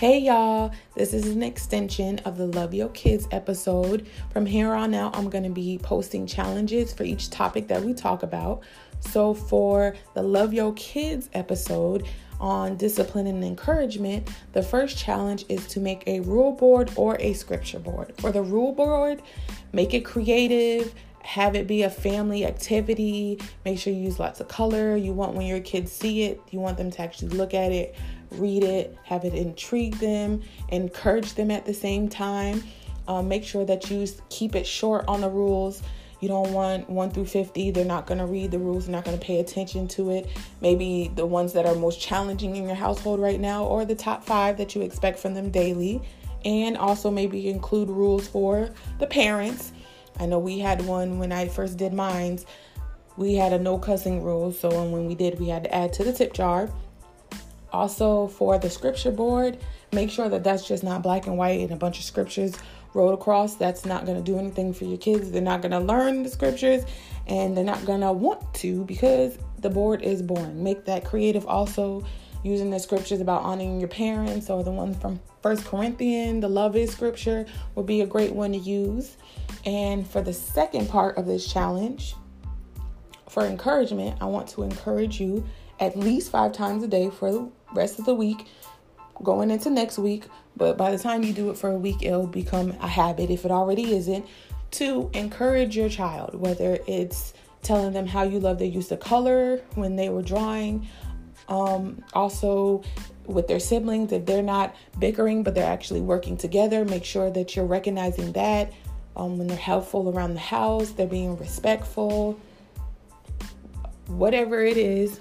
Hey y'all, this is an extension of the Love Your Kids episode. From here on out, I'm going to be posting challenges for each topic that we talk about. So, for the Love Your Kids episode on discipline and encouragement, the first challenge is to make a rule board or a scripture board. For the rule board, make it creative, have it be a family activity. Make sure you use lots of color. You want when your kids see it, you want them to actually look at it, read it, have it intrigue them, encourage them at the same time. Um, make sure that you keep it short on the rules. You don't want 1 through 50. They're not going to read the rules, they're not going to pay attention to it. Maybe the ones that are most challenging in your household right now, or the top five that you expect from them daily. And also, maybe include rules for the parents I know we had one when I first did mines. We had a no cussing rule, so when we did, we had to add to the tip jar. Also, for the scripture board, make sure that that's just not black and white and a bunch of scriptures rolled across. That's not going to do anything for your kids. They're not going to learn the scriptures and they're not going to want to because the board is boring. Make that creative also using the scriptures about honoring your parents or the one from First Corinthians, the love is scripture would be a great one to use. And for the second part of this challenge, for encouragement, I want to encourage you at least five times a day for the rest of the week, going into next week. But by the time you do it for a week, it'll become a habit if it already isn't. To encourage your child, whether it's telling them how you love their use of color when they were drawing, um, also, with their siblings, if they're not bickering but they're actually working together, make sure that you're recognizing that. Um, when they're helpful around the house, they're being respectful. Whatever it is,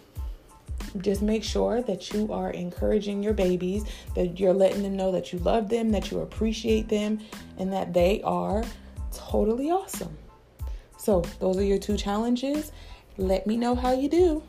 just make sure that you are encouraging your babies, that you're letting them know that you love them, that you appreciate them, and that they are totally awesome. So, those are your two challenges. Let me know how you do.